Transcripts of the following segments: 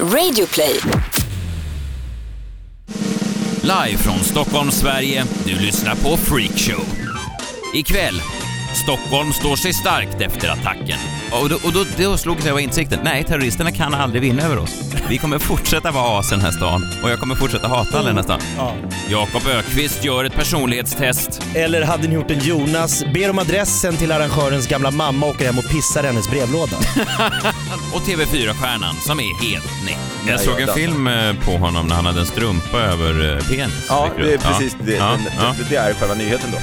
Radioplay. Live från Stockholm, Sverige. Du lyssnar på Freakshow. Ikväll, Stockholm står sig starkt efter attacken. Och då, och då, då slog sig av insikten, nej terroristerna kan aldrig vinna över oss. Vi kommer fortsätta vara as i den här stan och jag kommer fortsätta hata alla i den här stan. Ja. Jakob Ökvist gör ett personlighetstest. Eller hade ni gjort en Jonas, ber om adressen till arrangörens gamla mamma och åker hem och pissar i hennes brevlåda. Och TV4-stjärnan som är helt näck. Jag såg en jag- film eh, på honom när han hade en strumpa över eh, penis. Ja, det är precis det. Ja, den, ja. Det, det är själva nyheten då.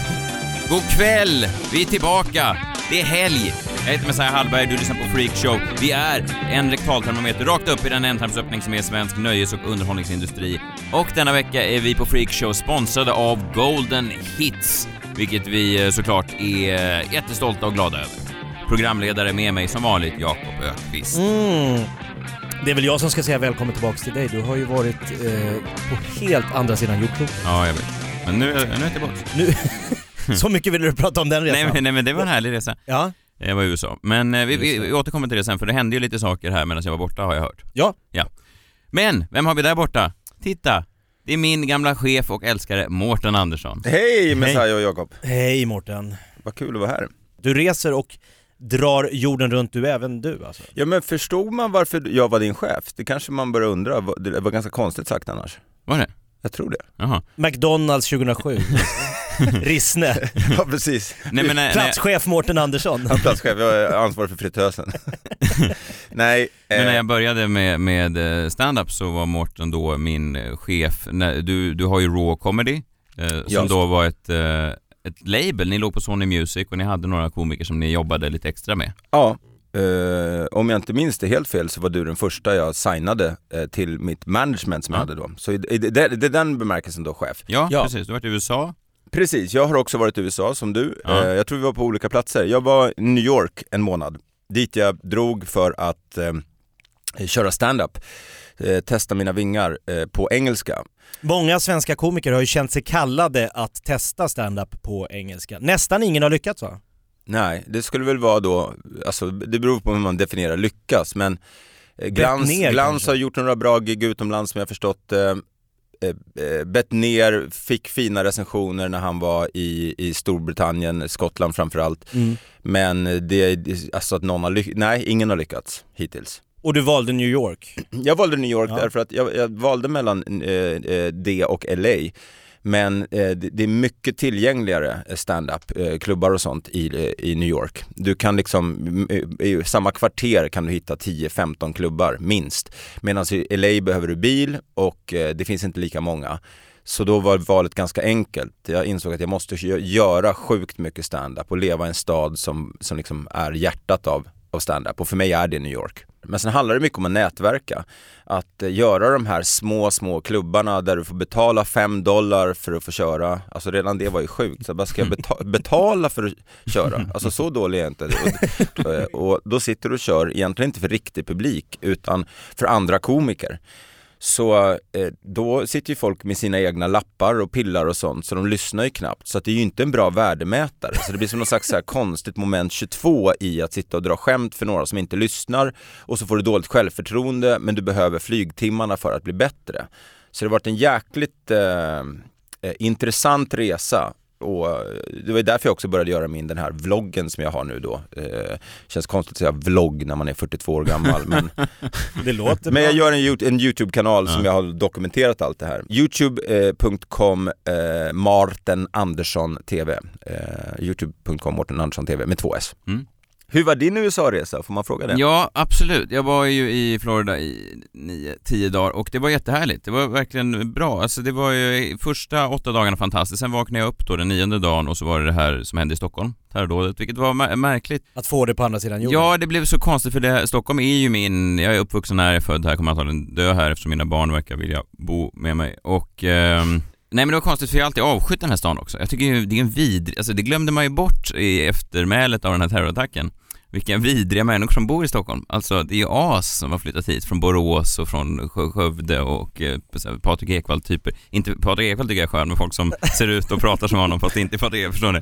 God kväll! Vi är tillbaka. Det är helg. Jag heter Messiah Hallberg, du lyssnar på Freak Show. Vi är en rektaltermometer rakt upp i den ändtarmsöppning som är svensk nöjes och underhållningsindustri. Och denna vecka är vi på Freak Show sponsrade av Golden Hits, vilket vi eh, såklart är eh, jättestolta och glada över. Programledare med mig som vanligt, Jakob Ökvist. Mm. Det är väl jag som ska säga välkommen tillbaks till dig. Du har ju varit eh, på helt andra sidan jordklotet. Ja, jag vet. Men nu, nu är jag tillbaka. Nu, så mycket ville du prata om den resan. Nej, men- nej, men det var en härlig resa. Ja, Jag var i USA. Men eh, vi, vi, vi återkommer till det sen, för det hände ju lite saker här medan jag var borta har jag hört. ja. Men, vem har vi där borta? Titta! Det är min gamla chef och älskare Mårten Andersson. Hej Messiah och Jakob. Hej Mårten. Vad kul att vara här. Du reser och drar jorden runt du, även du alltså. Ja men förstod man varför jag var din chef? Det kanske man börjar undra. Det var ganska konstigt sagt annars. Var det? Jag tror det. Jaha. McDonalds 2007. Rissne. Ja precis. Nej men när, när, Platschef Mårten Andersson. Är platschef, jag är ansvarig för fritösen. Nej, men när eh, jag började med, med eh, stand-up så var Mårten då min eh, chef. Du, du har ju Raw Comedy, eh, som Ja. då var ett, eh, ett label. Ni låg på Sony Music och ni hade några komiker som ni jobbade lite extra med. ja. Eh, om jag inte minns det helt fel så var du den första jag signade eh, till mitt management som Ja. jag hade då. Så i, i, det, det är den bemärkelsen då chef. Ja, Ja. precis. Du har varit i USA. Precis, jag har också varit i USA som du. Ja. Eh, jag tror vi var på olika platser. Jag var i New York en månad, dit jag drog för att köra stand-up. Testa mina vingar på engelska. Många svenska komiker har ju känt sig kallade att testa stand-up på engelska. Nästan ingen har lyckats va? Nej, det skulle väl vara då, alltså det beror på hur man definierar lyckas, men eh, Glans, ner, Glans kanske? har gjort några bra gig utomlands som jag förstått. Eh, eh, eh, Bettner fick fina recensioner när han var i, i Storbritannien, Skottland framförallt. Men det, det- alltså att någon har lyckats, nej ingen har lyckats hittills. Och du valde New York. Jag valde New York Ja. därför att jag, jag valde mellan eh, eh, det och LA. Men eh, det, är mycket tillgängligare eh, stand-up, eh, klubbar och sånt i, eh, i New York. Du kan liksom, eh, i samma kvarter kan du hitta 10-15 klubbar minst. Medan i LA behöver du bil och eh, det finns inte lika många. Så då var valet ganska enkelt. Jag insåg att jag måste göra sjukt mycket stand-up och leva i en stad som, som liksom är hjärtat av, av stand-up. Och för mig är det New York. Men sen handlar det mycket om att nätverka. Att eh, göra de här små, små klubbarna där du får betala 5 dollar för att få köra. Alltså redan det var ju sjukt. Så bara ska jag beta- betala för att köra? Alltså så dålig är jag inte. Och, och då sitter du och kör, egentligen inte för riktig publik, utan för andra komiker. Så eh, då sitter ju folk med sina egna lappar och pillar och sånt så de lyssnar ju knappt. Så att det är ju inte en bra värdemätare. Så det blir som något slags så här konstigt moment 22 i att sitta och dra skämt för några som inte lyssnar och så får du dåligt självförtroende men du behöver flygtimmarna för att bli bättre. Så det har varit en jäkligt eh, eh, intressant resa och eh, det var därför jag också började göra min den här vloggen som jag har nu då. Eh, känns konstigt att säga vlogg när man är 42 år gammal men Det låter men jag gör en, en YouTube-kanal som jag har dokumenterat allt det här. Youtube.com eh, Marten Andersson TV. Eh, Youtube.com Martin Andersson TV med två S. Mm. Hur var din USA-resa? Får man fråga det? Ja, absolut. Jag var ju i Florida i nio, tio dagar och det var jättehärligt. Det var verkligen bra. Alltså det var ju första åtta dagarna fantastiskt. Sen vaknade jag upp då den nionde dagen och så var det det här som hände i Stockholm, terrordådet, vilket var mär- märkligt. Att få det på andra sidan jorden. Ja, det blev så konstigt för det, Stockholm är ju min, jag är uppvuxen här, jag är född här, kommer antagligen dö här eftersom mina barn verkar vilja bo med mig och ehm, Nej men det var konstigt för jag har alltid avskytt den här stan också. Jag tycker ju det är en vid, alltså det glömde man ju bort i eftermälet av den här terrorattacken. Vilka vidriga människor som bor i Stockholm. Alltså det är ju as som har flyttat hit från Borås och från Skö- Skövde och eh, Patrik Ekwall-typer. Inte Patrik Ekwall tycker jag är skön, men folk som ser ut och pratar som honom fast inte Patrik Ekwall, förstår ni?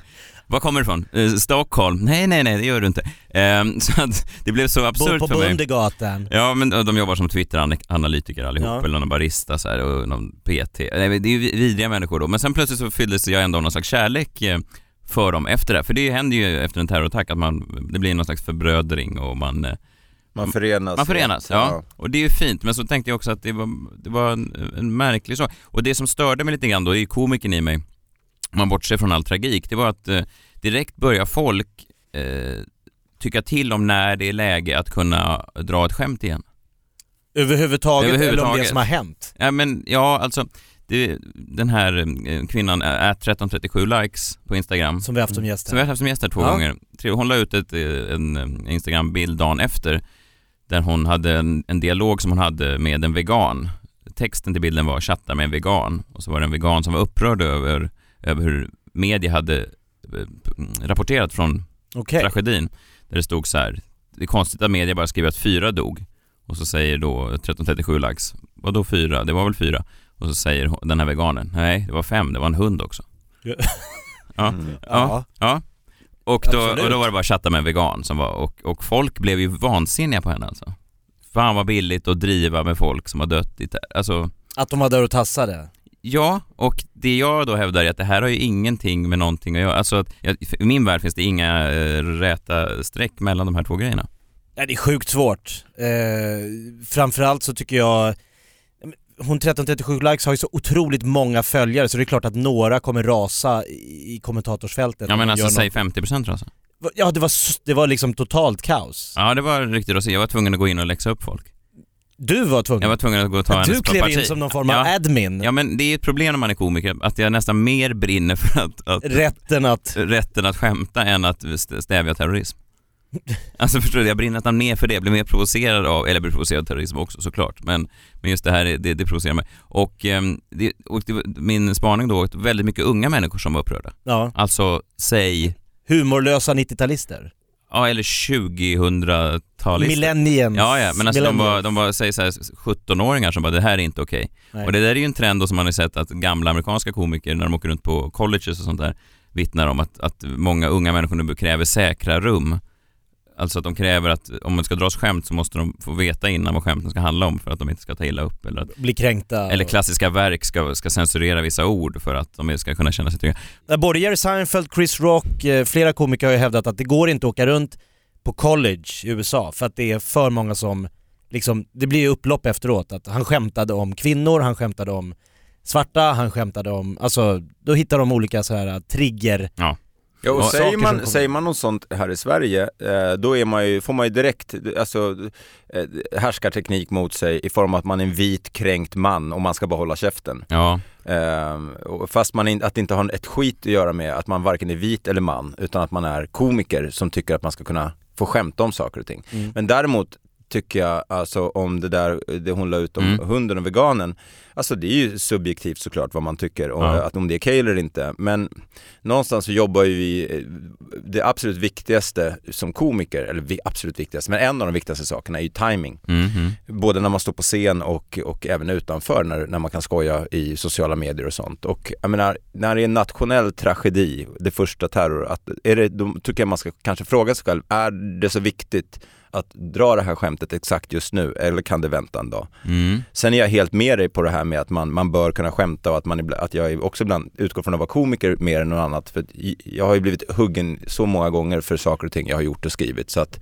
Var kommer du ifrån? Eh, Stockholm? Nej, nej, nej, det gör du inte. Ehm, så att det blev så Bor absurt på för mig. Bundergatan. Ja, men de jobbar som Twitter-analytiker allihop, Ja. eller någon barista så här, och någon PT. Nej, men Det är ju vidriga människor då, men sen plötsligt så fylldes jag ändå av någon slags kärlek eh, för dem efter det. För det händer ju efter en terrorattack att man, det blir någon slags förbrödring och man, eh, Man förenas. man förenas. Ja. Och det är ju fint, men så tänkte jag också att det var, det var en, en märklig sak. Och det som störde mig lite grann då, är ju komikern i mig, om man bortser från all tragik, det var att eh, direkt börjar folk eh, tycka till om när det är läge att kunna dra ett skämt igen. Överhuvudtaget, eller om det Överhuvudtaget. som har hänt. Ja men ja alltså, det, den här eh, kvinnan, äh, 1337 likes på Instagram, Som vi haft som gäster. som vi har haft som gäst här två Ja. gånger. Hon la ut ett, eh, en eh, Instagram-bild dagen efter där hon hade en, en dialog som hon hade med en vegan. Texten till bilden var “chattar med en vegan” och så var det en vegan som var upprörd över, över hur media hade rapporterat från Okej. tragedin. Där det stod så här, det är konstigt att media bara skriver att fyra dog. Och så säger då 1337 lax, vadå fyra? Det var väl fyra? Och så säger hon- den här veganen, nej det var fem, det var en hund också. Ja. Ja, Mm. ja, ja. Och då, och då var det bara chatta med en vegan som var, och, och folk blev ju vansinniga på henne alltså. Fan vad billigt att driva med folk som har dött i Alltså, Att de var där och tassade. ja, och det jag då hävdar är att det här har ju ingenting med någonting att göra. Alltså, att, i min värld finns det inga eh, räta streck mellan de här två grejerna. Ja, det är sjukt svårt. Eh, framförallt så tycker jag hon 1337 likes har ju så otroligt många följare så det är klart att några kommer rasa i kommentatorsfältet. Ja men alltså säg något- 50 procent alltså. Ja det var, det var liksom totalt kaos. Ja det var riktigt se. Jag var tvungen att gå in och läxa upp folk. Du var tvungen. Jag var tvungen att gå och ta Ja, du hennes klev parti. in som någon form av Ja. admin. Ja men det är ett problem när man är komiker, att jag nästan mer brinner för att, att Rätten att... rätten att skämta än att st- stävja terrorism. Alltså förstår du, jag brinner nästan mer för det, jag blir mer provocerad av, eller blir provocerad av terrorism också såklart, men, men just det här, det, det provocerar mig. Och, ehm, det, och det, min spaning då, att väldigt mycket unga människor som var upprörda. Ja. Alltså, säg, Humorlösa 90-talister. ja eller 2000-talister. Millenniums. Ja, ja, men alltså de var, de var säg så här, 17-åringar som bara det här är inte okej. Nej. Och det där är ju en trend då som man har sett att gamla amerikanska komiker när de åker runt på colleges och sånt där vittnar om att, att många unga människor nu kräver säkra rum. Alltså att de kräver att om man ska dras skämt så måste de få veta innan vad skämten ska handla om för att de inte ska ta illa upp eller att Bli kränkta. eller klassiska verk ska, ska censurera vissa ord för att de ska kunna känna sig trygga. Både Jerry Seinfeld, Chris Rock, eh, flera komiker har ju hävdat att det går inte att åka runt på college i USA för att det är för många som liksom, det blir ju upplopp efteråt att han skämtade om kvinnor, han skämtade om svarta, han skämtade om, alltså då hittar de olika så här uh, trigger Ja, och Ja, säger, man, säger man något sånt här i Sverige, eh, då är man ju, får man ju direkt alltså, eh, härskarteknik mot sig i form av att man är en vit kränkt man och man ska bara hålla käften. Ja, Eh, och fast man in, att det inte har ett skit att göra med att man varken är vit eller man, utan att man är komiker som tycker att man ska kunna få skämta om saker och ting. Mm. Men däremot tycker jag alltså om det där, det hon la ut om Mm. hunden och veganen, alltså det är ju subjektivt såklart vad man tycker och Ja. att om det är okej eller inte. Men någonstans så jobbar ju vi, eh, det absolut viktigaste som komiker, eller absolut viktigaste, men en av de viktigaste sakerna är ju timing. mhm. Både när man står på scen och, och även utanför när, när man kan skoja i sociala medier och sånt. Och jag menar, när det är en nationell tragedi, det första terror, att, är det, då tycker jag man ska kanske fråga sig själv, är det så viktigt att dra det här skämtet exakt just nu eller kan det vänta en dag? Mm. Sen är jag helt med dig på det här med att man, man bör kunna skämta och att, man, ibland- att jag också ibland utgår från att vara komiker mer än något annat. För jag har ju blivit huggen så många gånger för saker och ting jag har gjort och skrivit. Så att,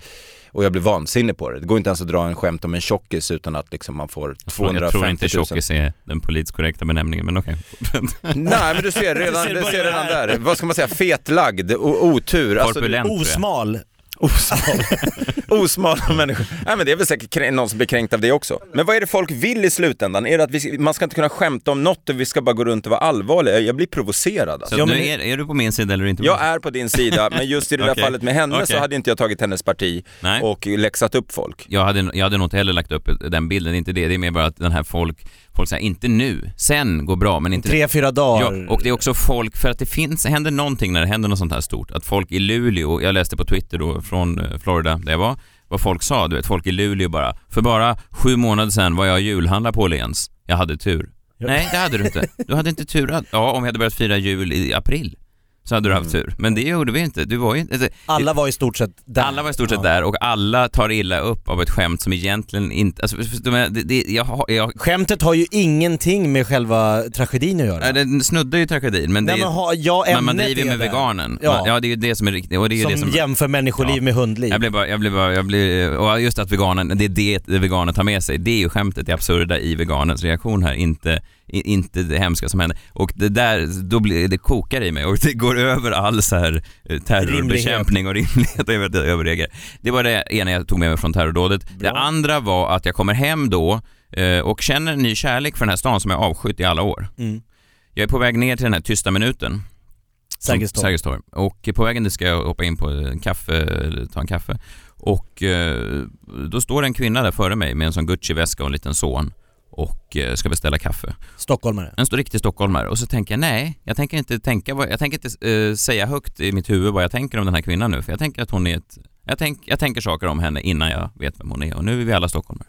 och jag blir vansinnig på det. Det går inte ens att dra en skämt om en tjockis utan att liksom man får Jag tror- 250 000. Jag tror inte tjockis är den politiskt korrekta benämningen, men okej. Nej men du ser redan, Du ser du ser redan där. Vad ska man säga? Fetlagd, o- otur. Alltså, Korpulent tror jag. Osmal. Osmal. Osmala människor. Nej men det är väl säkert någon som blir kränkt av det också. Men vad är det folk vill i slutändan? Är det att vi, man ska inte kunna skämta om något och vi ska bara gå runt och vara allvarliga? Jag blir provocerad alltså. Så Ja, men- är, är du på min sida eller inte? Jag är på din sida, men just i det där fallet med henne så Okej. hade inte jag tagit hennes parti Nej. och läxat upp folk. Jag hade, jag hade nog inte heller lagt upp den bilden, inte det. Det är mer bara att den här folk, Folk säger inte nu, sen går bra, men inte Tre, fyra dagar. Ja, och det är också folk, för att det finns, händer någonting när det händer något sånt här stort, att folk i Luleå, jag läste på Twitter då från eh, Florida där jag var, vad folk sa, du vet, folk i Luleå bara, för bara sju månader sedan var jag julhandlare på Åhléns, jag hade tur. Ja. Nej, det hade du inte. Du hade inte tur. Ja, om vi hade börjat fira jul i april så hade du haft Mm. tur. Men det gjorde vi inte. Du var ju alltså, Alla var i stort sett där. alla var i stort sett där och alla tar illa upp av ett skämt som egentligen inte... Alltså, det, det, jag, jag, Skämtet har ju ingenting med själva tragedin att göra. Den snuddar ju tragedin, men det Nej, men ha, ja, Men man driver med där. veganen. Ja. Man, ja, det är ju det som är riktigt. Och det är Som, det som... jämför människoliv Ja. med hundliv. Jag blir bara, jag blir bara, jag blir, och just att veganen, det är det, det veganen tar med sig. Det är ju skämtet, det absurda i veganens reaktion här, inte, inte det hemska som händer. Och det där, då blir, det kokar i mig och det går över all så här eh, terrorbekämpning och rimlighet jag vet inte, överreagerar. Det var det ena jag tog med mig från terrordådet. Det andra var att jag kommer hem då eh, och känner en ny kärlek för den här stan som jag avskytt i alla år. Mm. Jag är på väg ner till den här tysta minuten. Sergels torg. Och på vägen dit ska jag hoppa in på en kaffe, ta en kaffe. Och eh, då står det en kvinna där före mig med en sån Gucci-väska och en liten son och eh, ska beställa kaffe. Stockholmare. En riktig stockholmare och så tänker jag nej, jag tänker inte tänka jag tänker inte eh, säga högt i mitt huvud vad jag tänker om den här kvinnan nu för jag tänker att hon är ett jag, tänk, jag tänker saker om henne innan jag vet vem hon är och nu är vi alla stockholmare.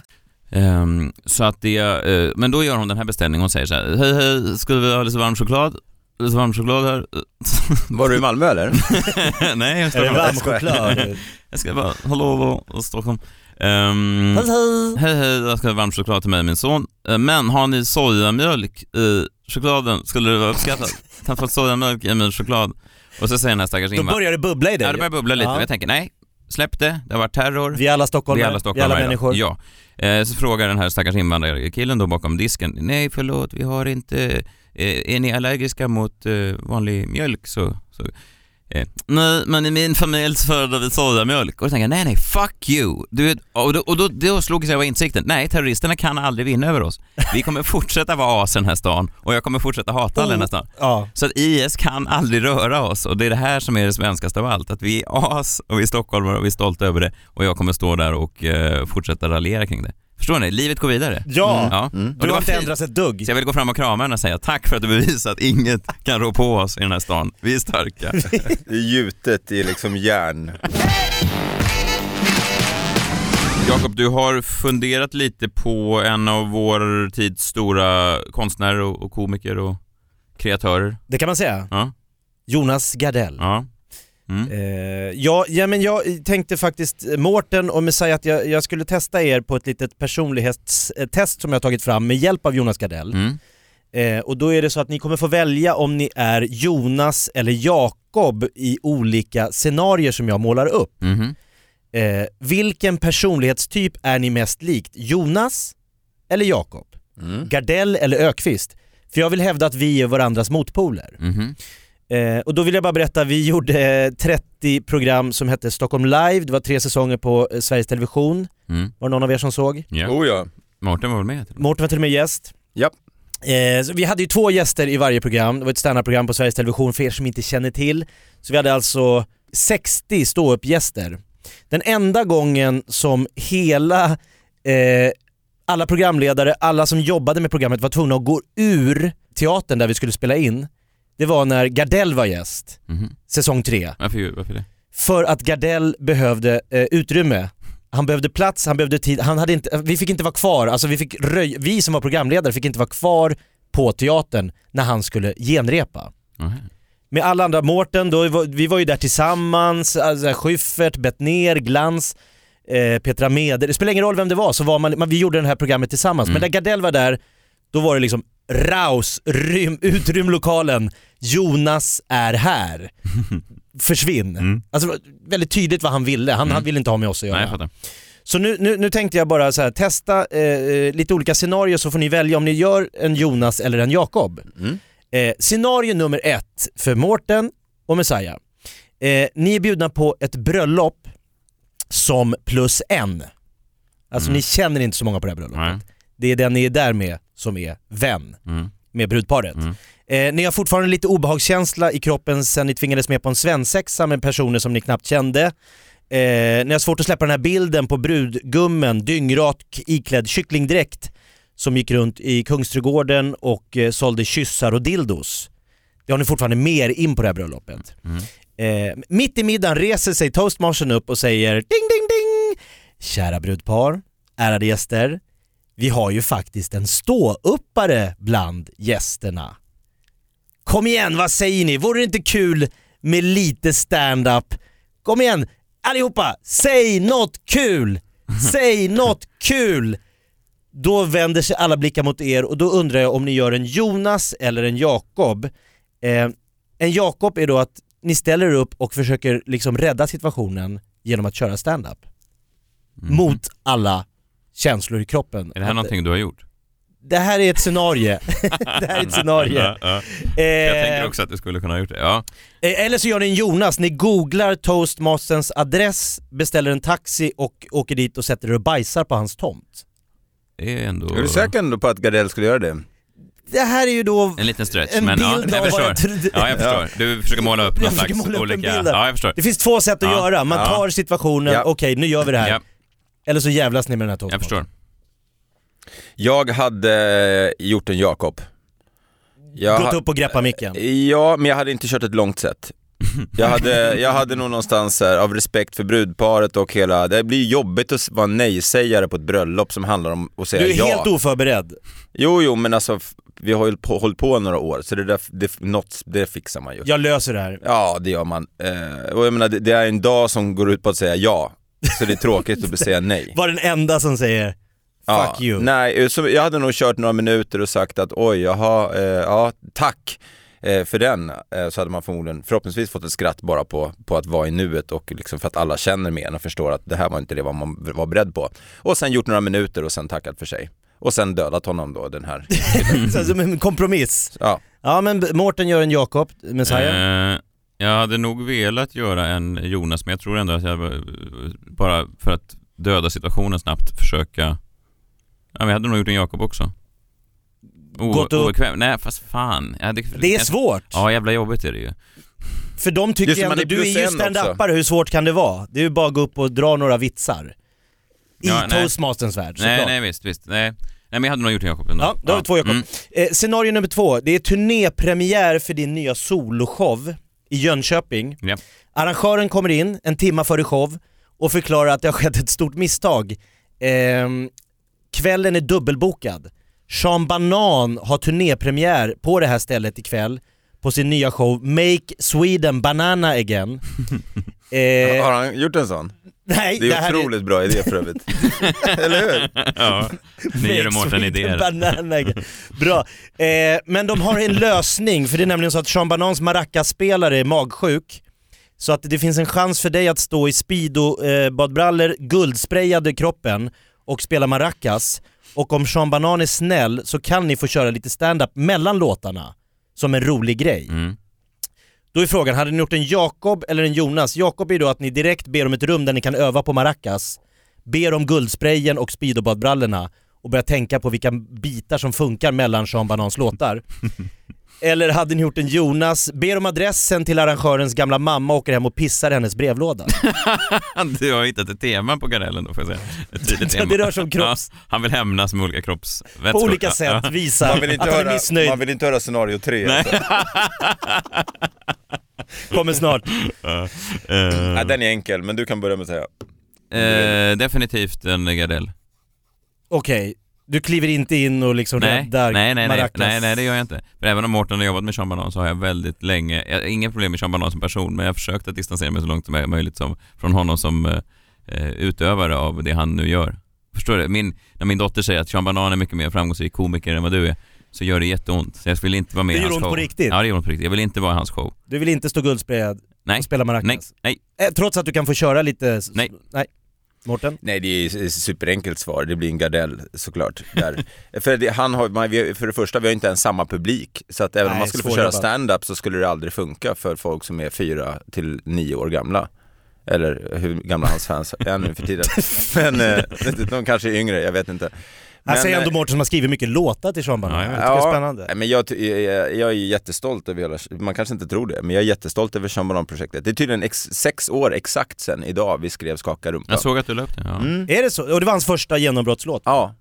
Ehm, så att det, eh, men då gör hon den här beställningen och säger så här, hej hej, skulle vi ha lite varm choklad? Lite varm choklad här? Var du i Malmö eller? Nej, jag Är ska det varm choklad? jag ska bara, hallå hallå, Stockholm. Ehm, hej hej, jag ska ha varm choklad till mig och min son. Eh, Men har ni sojamjölk i chokladen? Skulle det vara uppskattat? Kan jag få sojamjölk i min choklad? Och så säger den här stackars Då invandraren, börjar det bubbla i dig. ja det börjar bubbla lite, Ja. jag tänker nej, släpp det, det har varit terror. Vi är alla stockholmare. Vi alla stockholmare. Vi alla människor. Ja. Eh, så frågar den här stackars invandrarkillen då bakom disken. Nej, förlåt, vi har inte... Eh, är ni allergiska mot eh, vanlig mjölk så... så nej, men i min familj så föredrar vi sojamjölk. Och då tänker jag, nej, nej, fuck you. Du vet, och då, och då, då slog sig av insikten, nej, terroristerna kan aldrig vinna över oss. Vi kommer fortsätta vara as i den här stan och jag kommer fortsätta hata alla i den här stan. Ja. Så att IS kan aldrig röra oss och det är det här som är det svenskaste av allt. Att vi är as och vi är stockholmare och vi är stolta över det och jag kommer stå där och eh, fortsätta raljera kring det. Förstår ni? Livet går vidare. Ja. Ja. Och Du har inte ändrats ett dugg. Så jag vill gå fram och krama henne och säga tack för att du bevisar att inget kan rå på oss i den här stan. Vi är starka. Det är gjutet i liksom järn. Jakob, du har funderat lite på en av vår tids stora konstnärer och, och komiker och kreatörer. Det kan man säga. Ja. Jonas Gardell. ja. Mm. Eh, ja, ja, men jag tänkte faktiskt, Mårten och Messiah, att jag, jag skulle testa er på ett litet personlighetstest som jag har tagit fram med hjälp av Jonas Gardell. Mm. Eh, och då är det så att ni kommer få välja om ni är Jonas eller Jakob i olika scenarier som jag målar upp. Mhm. Eh, vilken personlighetstyp är ni mest likt? Jonas eller Jakob? Mm. Gardell eller Ökvist? För jag vill hävda att vi är varandras motpoler. Mhm. Eh, och då vill jag bara berätta, vi gjorde eh, 30 program som hette Stockholm Live, det var tre säsonger på eh, Sveriges Television. Mm. Var det någon av er som såg? Ja. Oh ja. Mårten var väl med? till och med? Mårten var till och med gäst. Japp. Eh, så vi hade ju två gäster i varje program, det var ett standardprogram på Sveriges Television för er som inte känner till. Så vi hade alltså 60 ståuppgäster. Den enda gången som hela, eh, alla programledare, alla som jobbade med programmet var tvungna att gå ur teatern där vi skulle spela in, det var när Gardell var gäst, Mhm. säsong 3. Varför, varför det? För att Gardell behövde eh, utrymme. Han behövde plats, han behövde tid, han hade inte, vi fick inte vara kvar, alltså vi, fick röj, vi som var programledare fick inte vara kvar på teatern när han skulle genrepa. Aha. Med alla andra, Mårten, då, var- vi var ju där tillsammans, alltså, Schyffert, Bettner, Glans, eh, Petra Mede, det spelar ingen roll vem det var, så var man, man, vi gjorde det här programmet tillsammans. Mm. Men när Gardell var där, då var det liksom raus, rym, utrym lokalen, Jonas är här. Försvinn. Mm. Alltså väldigt tydligt vad han ville, han, Mm. han ville inte ha med oss att göra. Nej. Så nu, nu, nu tänkte jag bara så här, testa eh, eh, lite olika scenarier så får ni välja om ni gör en Jonas eller en Jakob. Mm. Eh, scenario nummer ett för Mårten och Messiah. Eh, ni är bjudna på ett bröllop som plus en. Alltså Mm. ni känner inte så många på det här bröllopet. Nej. Det är den ni är där med som är vän Mm. med brudparet. Eh, ni har fortfarande lite obehagskänsla i kroppen sen ni tvingades med på en svensexa med personer som ni knappt kände. Eh, ni har svårt att släppa den här bilden på brudgummen, dyngrak iklädd kycklingdräkt som gick runt i Kungsträdgården och eh, sålde kyssar och dildos. Det har ni fortfarande mer in på det här bröllopet. Mm. Eh, mitt i middagen reser sig toastmastern upp och säger ding ding ding! Kära brudpar, ärade gäster, vi har ju faktiskt en ståuppare bland gästerna. Kom igen, vad säger ni? Vore det inte kul med lite stand-up? Kom igen, allihopa, säg något kul! Säg något kul! Då vänder sig alla blickar mot er och då undrar jag om ni gör en Jonas eller en Jakob. Eh, en Jakob är då att ni ställer er upp och försöker liksom rädda situationen genom att köra stand-up. Mm. Mot alla känslor i kroppen. Är det här Att- någonting du har gjort? Det här är ett scenario. det här är ett scenario. Ja, ja. Jag Eh, tänker också att du skulle kunna ha gjort det. Ja. eh, eller så gör ni en Jonas, ni googlar toastmasterns adress, beställer en taxi och åker dit och sätter er och bajsar på hans tomt. Det är ändå Är du säker ändå på att Gardell skulle göra det? Det här är ju då en liten stretch. en men ja, bild jag av vad förstår. jag trodde. Ja, jag förstår. Du försöker måla upp Jag någon slags måla upp olika... Ja, jag förstår. Det finns två sätt att Ja. göra, man Ja. tar situationen, Ja. okej nu gör vi det här. Ja, Eller så jävlas ni med den här toastmastern. jag förstår. Jag hade gjort en Jakob. Jag Gått upp och greppat micken. Ja, men jag hade inte kört ett långt set. Jag hade, jag hade nog någonstans här, av respekt för brudparet och hela, det blir jobbigt att vara nej-sägare på ett bröllop som handlar om att säga Du är ja. helt oförberedd. Jo, jo, men alltså vi har ju på, hållit på några år, så det där, det, något, det fixar man ju. Jag löser det här. Ja, det gör man. Eh, och jag menar, det, det är en dag som går ut på att säga ja, så det är tråkigt att säga nej. Var den enda som säger Ja, fuck you. Nej, så jag hade nog kört några minuter och sagt att oj, jaha, eh, ja, tack eh, för den. Eh, så hade man förmodligen, förhoppningsvis fått ett skratt bara på, på att vara i nuet och liksom för att alla känner med en och förstår att det här var inte det vad man var beredd på. Och sen gjort några minuter och sen tackat för sig. Och sen dödat honom då, den här. Så Som en kompromiss. Ja, Ja men Mårten gör en Jakob, Messiah. Eh, jag hade nog velat göra en Jonas, men jag tror ändå att jag eh, bara för att döda situationen snabbt försöka... Ja, men jag hade nog gjort en Jakob också. O- Gått upp. Obekväm. Nej, fast fan. Jag hade... det är svårt. Ja, jävla jobbigt är det ju. För de tycker Just det, ju man ändå, är du är ju en stand-upare, hur svårt kan det vara? Det är ju bara att gå upp och dra några vitsar. I Ja, nej. toastmasterns värld såklart. Nej, nej visst, visst. Nej. nej, men jag hade nog gjort en Jakob ändå. Ja, då har vi två Jakob. Mm. Eh, scenario nummer två, det är turnépremiär för din nya soloshow i Jönköping. Ja. Arrangören kommer in en timma före show och förklarar att det har skett ett stort misstag. Ehm, kvällen är dubbelbokad. Sean Banan har turnépremiär på det här stället ikväll på sin nya show Make Sweden Banana Again. Eh, har han gjort en sån? nej, Det är här otroligt bra idé för övrigt. Eller hur? Ja, ni ger Make Mårten idéer. Banana Again. Bra. Eh, men de har en lösning, för det är nämligen så att Sean Banans maracas-spelare är magsjuk. Så att det finns en chans för dig att stå i speedo-badbrallor, guldsprayade kroppen och spela maracas. Och om Sean Banan är snäll så kan ni få köra lite stand-up mellan låtarna. Som en rolig grej. Mm. Då är frågan, hade ni gjort en Jakob eller en Jonas? Jakob är då att ni direkt ber om ett rum där ni kan öva på maracas, ber om guldsprayen och speedobadbrallorna och börjar tänka på vilka bitar som funkar mellan Sean Banans låtar. Eller hade ni gjort en Jonas, ber om adressen till arrangörens gamla mamma och åker hem och pissar i hennes brevlåda? Du har hittat ett tema på Garellen då får jag säga. Ett tydligt Ja, tema. det rör sig om kropps- Ja, han vill hämnas med olika kroppsvätskor. På olika Ja, sätt ja. visa Man vill inte, att han är höra, missnöjd. man vill inte höra scenario tre. Nej. Alltså. Kommer snart. Ja. Nej, Eh, den är enkel, men du kan börja med att säga. eh, definitivt en Gardell. Okej, du kliver inte in och liksom Nej, räddar nej, nej, nej, maracas. nej, nej, det gör jag inte. För även om Mårten har jobbat med Sean Banan så har jag väldigt länge, jag har inga problem med Sean Banan som person, men jag har försökt att distansera mig så långt som är möjligt som, från honom som eh, eh, utövare av det han nu gör. Förstår du? Min, när min dotter säger att Sean Banan är mycket mer framgångsrik komiker än vad du är, så gör det jätteont. Så jag vill inte vara med Det i gör hans ont show. på riktigt? Ja, det gör ont på riktigt. Jag vill inte vara i hans show. Du vill inte stå guldsprayad Nej, och spela maracas? nej, nej. Eh, Trots att du kan få köra lite... Nej. nej. Mårten? Nej det är superenkelt svar, det blir en Gardell såklart. Där. för, det, han har, man, för det första, vi har inte ens samma publik. Så att även om Nej, man skulle få köra stand-up så skulle det aldrig funka för folk som är fyra till nio år gamla. Eller hur gamla hans fans är nu för tiden. Men eh, de kanske är yngre, jag vet inte. Här säger ändå eh, Mårten som har skrivit mycket låtar till Sean Banan. Ja, det är spännande. Men jag, jag, jag är jättestolt över hela, man kanske inte tror det, men jag är jättestolt över Sean Banan-projektet. Det är tydligen ex, sex år exakt sen idag vi skrev Skaka rumpa. Jag såg att du la upp det. Ja. Mm. Är det så? Och det var hans första genombrottslåt? Ja,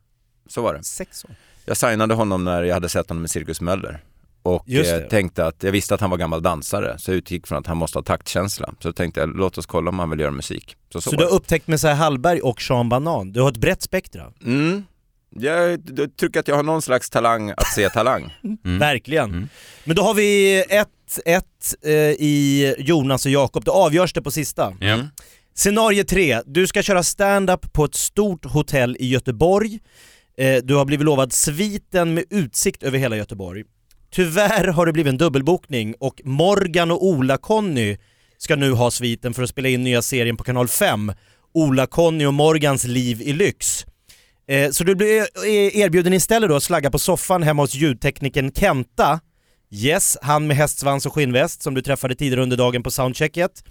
så var det. Sex år. Jag signade honom när jag hade sett honom med Cirkus Möller. Och eh, tänkte att, jag visste att han var gammal dansare, så jag utgick från att han måste ha taktkänsla. Så tänkte jag, låt oss kolla om han vill göra musik. Så, så, Så du har upptäckt Messiah Hallberg och Sean Banan. Du har ett brett spektra. Mm. Jag, tycker att jag har någon slags talang att se talang. Mm. Verkligen. Mm. Men då har vi 1-1 eh, i Jonas och Jakob. Då avgörs det på sista. Ja. Scenario 3. Du ska köra stand-up på ett stort hotell i Göteborg. Eh, Du har blivit lovad sviten med utsikt över hela Göteborg. Tyvärr har det blivit en dubbelbokning och Morgan och Ola-Conny ska nu ha sviten för att spela in nya serien på kanal 5. Ola-Conny och Morgans liv i lyx. Eh, Så du blir eh, erbjuden istället då att slagga på soffan hemma hos ljudteknikern Kenta. Yes, han med hästsvans och skinnväst som du träffade tidigare under dagen på soundchecket.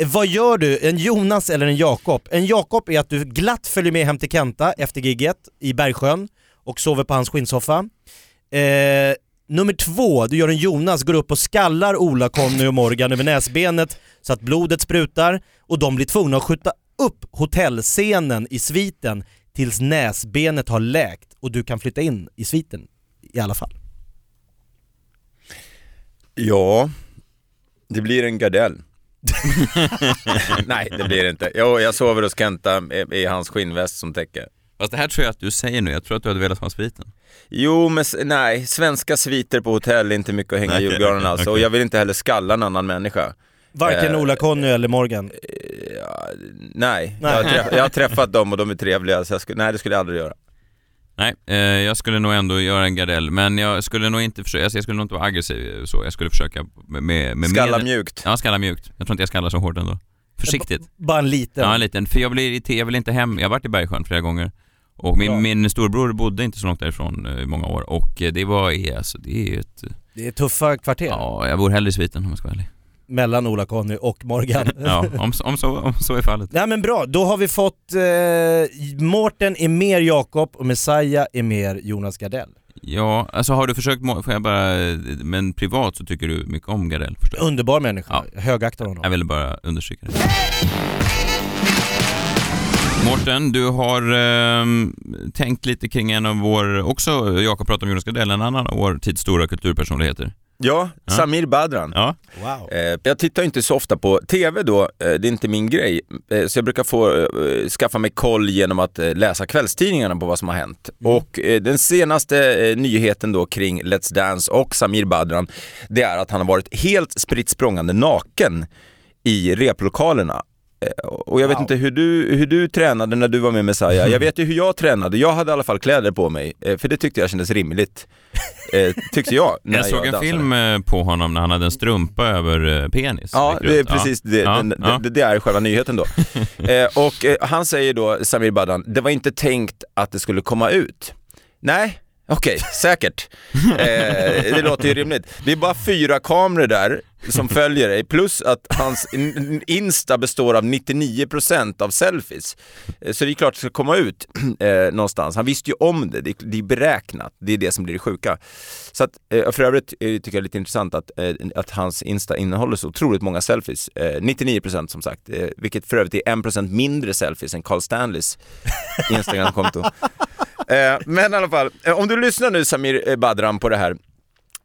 Eh, vad gör du? En Jonas eller en Jakob? En Jakob är att du glatt följer med hem till Kenta efter gigget i Bergsjön och sover på hans skinnsoffa. Eh, nummer två, du gör en Jonas, går upp och skallar Ola, Conny och Morgan över näsbenet så att blodet sprutar och de blir tvungna att skjuta upp hotellscenen i sviten tills näsbenet har läkt och du kan flytta in i sviten i alla fall. Ja, det blir en Gardell. Nej, det blir det inte. Jo, jag sover hos Kenta i, i hans skinnväst som täcke. Fast det här tror jag att du säger nu, jag tror att du hade velat ha sviten. Jo, men nej, svenska sviter på hotell är inte mycket att hänga i julgranen alltså. Och okej. jag vill inte heller skalla en annan människa. Varken Eh, Ola, Conny eller Morgan. Ja, nej, Nej. Jag, har träff, jag har träffat dem och de är trevliga, så jag skulle, nej det skulle jag aldrig göra. Nej, eh, jag skulle nog ändå göra en Gardell, men jag skulle nog inte försöka, alltså jag skulle nog inte vara aggressiv så, jag skulle försöka med, med, med Skalla medel- mjukt. Ja, skalla mjukt. Jag tror inte jag skallar så hårt ändå. Försiktigt. Bara en liten. Ja, en liten. För jag blir jag vill inte hem, jag har varit i Bergsjön flera gånger. Och Bra. min, min storbror bodde inte så långt därifrån eh, i många år och eh, det var, alltså, det är ett, Det är tuffa kvarter ja, jag bor hellre i sviten om jag ska vara ärlig. Mellan Ola, Conny och Morgan. Ja, om, om, så, om så är fallet. Nej men bra, då har vi fått eh, Mårten är mer Jakob och Messiah är mer Jonas Gardell. Ja, alltså har du försökt, får jag bara, men privat så tycker du mycket om Gardell förstår jag. Underbar människa, Ja. högaktar honom. Jag ville bara understryka det. Mårten, du har ehm, tänkt lite kring en av vår, också Jakob pratade om Jonas Gardell, en annan av vår tids stora kulturpersonligheter. Ja, Ja. Samir Badran. Ja, Wow. Eh, jag tittar inte så ofta på TV då, eh, det är inte min grej. Eh, så jag brukar få eh, skaffa mig koll genom att eh, läsa kvällstidningarna på vad som har hänt. Och eh, den senaste eh, nyheten då kring Let's Dance och Samir Badran, det är att han har varit helt spritt språngande naken i replokalerna. Eh, Och jag vet Wow. inte hur du, hur du tränade när du var med Messiah. Jag vet ju hur jag tränade. Jag hade i alla fall kläder på mig, eh, för det tyckte jag kändes rimligt. Eh, tyckte jag. jag såg en dansade. film på honom när han hade en strumpa över penis. Ja, det är precis det, Ja, den, ja. Det, det är själva nyheten då. och han säger då, Samir Badran, det var inte tänkt att det skulle komma ut. Nej, okej, säkert. Eh, det låter ju rimligt. Det är bara fyra kameror där som följer dig, plus att hans in- Insta består av 99% av selfies. Eh, Så det är klart att det ska komma ut eh, någonstans. Han visste ju om det, det, det är beräknat, det är det som blir det sjuka. Så att, eh, för övrigt eh, tycker jag det är lite intressant att, eh, att hans Insta innehåller så otroligt många selfies. Eh, 99% som sagt, vilket för övrigt är 1% mindre selfies än Carl Stanleys Instagramkonto. men i alla fall, om du lyssnar nu Samir Badran på det här,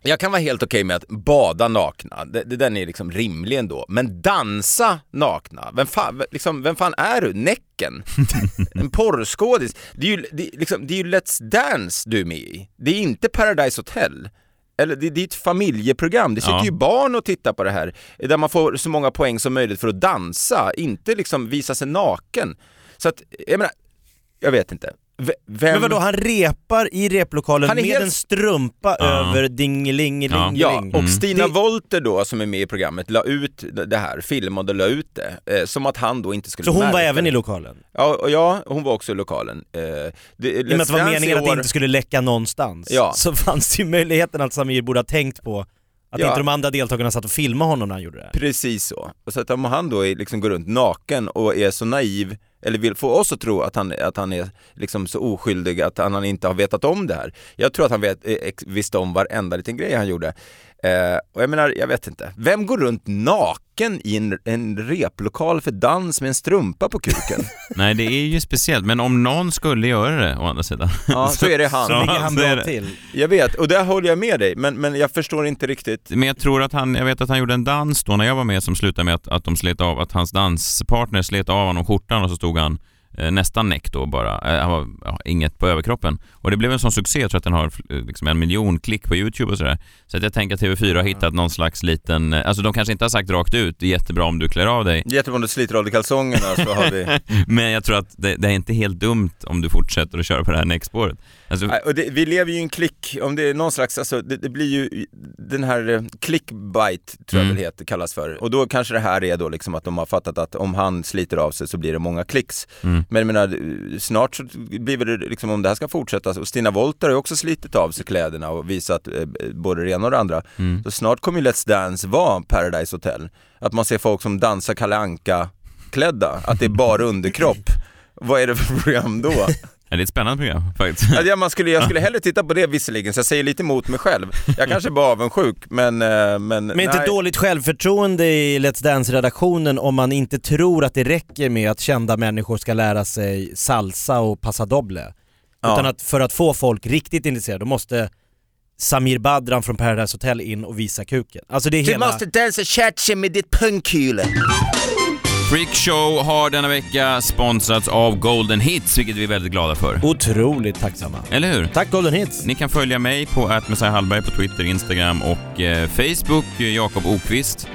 jag kan vara helt okej med att bada nakna, det, det den är liksom rimlig ändå. Men dansa nakna, vem fan, liksom, vem fan är du? Näcken? En porrskådis? Det är ju, det, liksom, det är ju Let's Dance du är med i, det är inte Paradise Hotel. Eller det, det är ett familjeprogram, det sitter Ja. ju barn och tittar på det här, där man får så många poäng som möjligt för att dansa, inte liksom visa sig naken. Så att, jag menar, jag vet inte. Vem... Men vadå, han repar i replokalen Han är med helt- en strumpa Ja. över dingelingelingeling. Ja, och Stina Det- Wolter då som är med i programmet la ut det här, filmade och la ut det. Eh, som att han då inte skulle Så hon märka var även det. i lokalen? Ja, och ja, hon var också i lokalen. Eh, det, I och med att det var meningen att det inte skulle läcka någonstans, Ja. så fanns det ju möjligheten att Samir borde ha tänkt på att Ja. inte de andra deltagarna satt och filmade honom när han gjorde det. Precis så. Och så att om han då är, liksom går runt naken och är så naiv, eller vill få oss att tro att han, att han är liksom så oskyldig att han, han inte har vetat om det här. Jag tror att han vet, eh, visste om varenda liten grej han gjorde. Eh, och jag menar, jag vet inte. Vem går runt naken i en, en replokal för dans med en strumpa på kuken? Nej, det är ju speciellt, men om någon skulle göra det å andra sidan. Ja, så är det han. Så ligger han så bra till. Jag vet, och där håller jag med dig, men, men jag förstår inte riktigt. Men jag tror att han, jag vet att han gjorde en dans då när jag var med som slutade med att, att de slet av, att hans danspartner slet av honom skjortan och så stod han eh, nästan näck då bara. Eh, han var ja, inget på överkroppen. Och det blev en sån succé, jag tror att den har eh, liksom en miljon klick på YouTube och sådär. Så att jag tänker att TV4 har hittat någon slags liten, alltså de kanske inte har sagt rakt ut, det är jättebra om du klär av dig. Jättebra om du sliter av dig kalsongerna så har vi... Men jag tror att det, det är inte helt dumt om du fortsätter att köra på det här näckspåret. Alltså, det, vi lever ju i en klick, om det är någon slags, alltså det, det blir ju den här eh, clickbait tror jag Mm. heter, kallas för. Och då kanske det här är då liksom att de har fattat att om han sliter av sig så blir det många klicks. Mm. Men jag menar, snart så blir det liksom, om det här ska fortsätta, och Stina Wolter har ju också slitit av sig kläderna och visat eh, både det ena och det andra. Mm. Så snart kommer ju Let's Dance vara Paradise Hotel. Att man ser folk som dansar Kalle Anka klädda att det är bara underkropp. Vad är det för program då? Ja, det är ett spännande program faktiskt. Ja, man skulle, jag skulle hellre titta på det visserligen, så jag säger lite emot mig själv. Jag kanske är bara avundsjuk, men... eh, Men, Men inte nej. dåligt självförtroende i Let's Dance-redaktionen om man inte tror att det räcker med att kända människor ska lära sig salsa och passa doble. Ja. Utan att för att få folk riktigt intresserade, då måste Samir Badran från Paradise Hotel in och visa kuken. Alltså det är Du hela... måste dansa cha med ditt pungkule. Freakshow har denna vecka sponsrats av Golden Hits, vilket vi är väldigt glada för. Otroligt tacksamma. Eller hur? Tack Golden Hits. Ni kan följa mig på Hallberg på Twitter, Instagram och eh, Facebook, Jakob Okvist.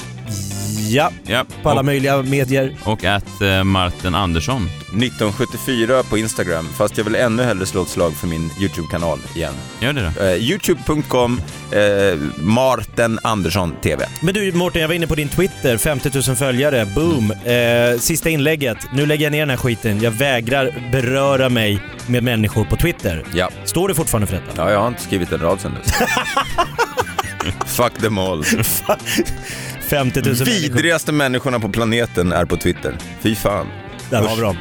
Ja, Ja, på alla och, möjliga medier. och att eh, Martin Andersson. 1974 på Instagram, fast jag vill ännu hellre slå ett slag för min YouTube-kanal igen. Gör det då. Uh, Youtube.com, uh, Marten Andersson TV. Men du Mårten, jag var inne på din Twitter, 50 000 följare, boom. Eh, sista inlägget, nu lägger jag ner den här skiten. Jag vägrar beröra mig med människor på Twitter. Ja. Står du fortfarande för detta? ja, jag har inte skrivit en rad sen dess. Fuck them all. 50 000 människor. Vidrigaste människorna på planeten är på Twitter. Fy fan. Där har vi dem.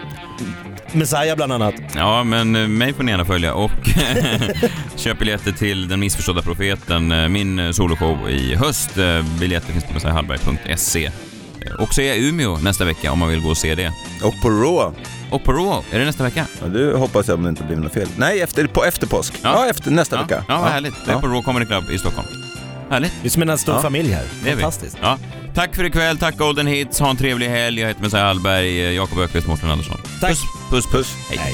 Messiah bland annat. Ja, men eh, mig får ni gärna följa och köp biljetter till Den missförstådda profeten, eh, min eh, soloshow i höst. Biljetter finns på messiahallberg.se. Och så är jag i Umeå nästa vecka om man vill gå och se det. Och på Raw, Och på Raw, är det nästa vecka? ja, det hoppas jag om det inte blir något fel. Nej, efter, på efter påsk. Ja, efter nästa ja. vecka. Ja, vad härligt. Det är Ja. på Raw Comedy Club i Stockholm. Härligt. Vi är som en stor Ja. familj här. Det är vi. Fantastiskt. Ja. Tack för ikväll, tack Golden Hits, ha en trevlig helg. Jag heter Messiah Hallberg, eh, Jakob Öqvist, Mårten Andersson. Tack. Puss, puss, puss. Hej. Hej.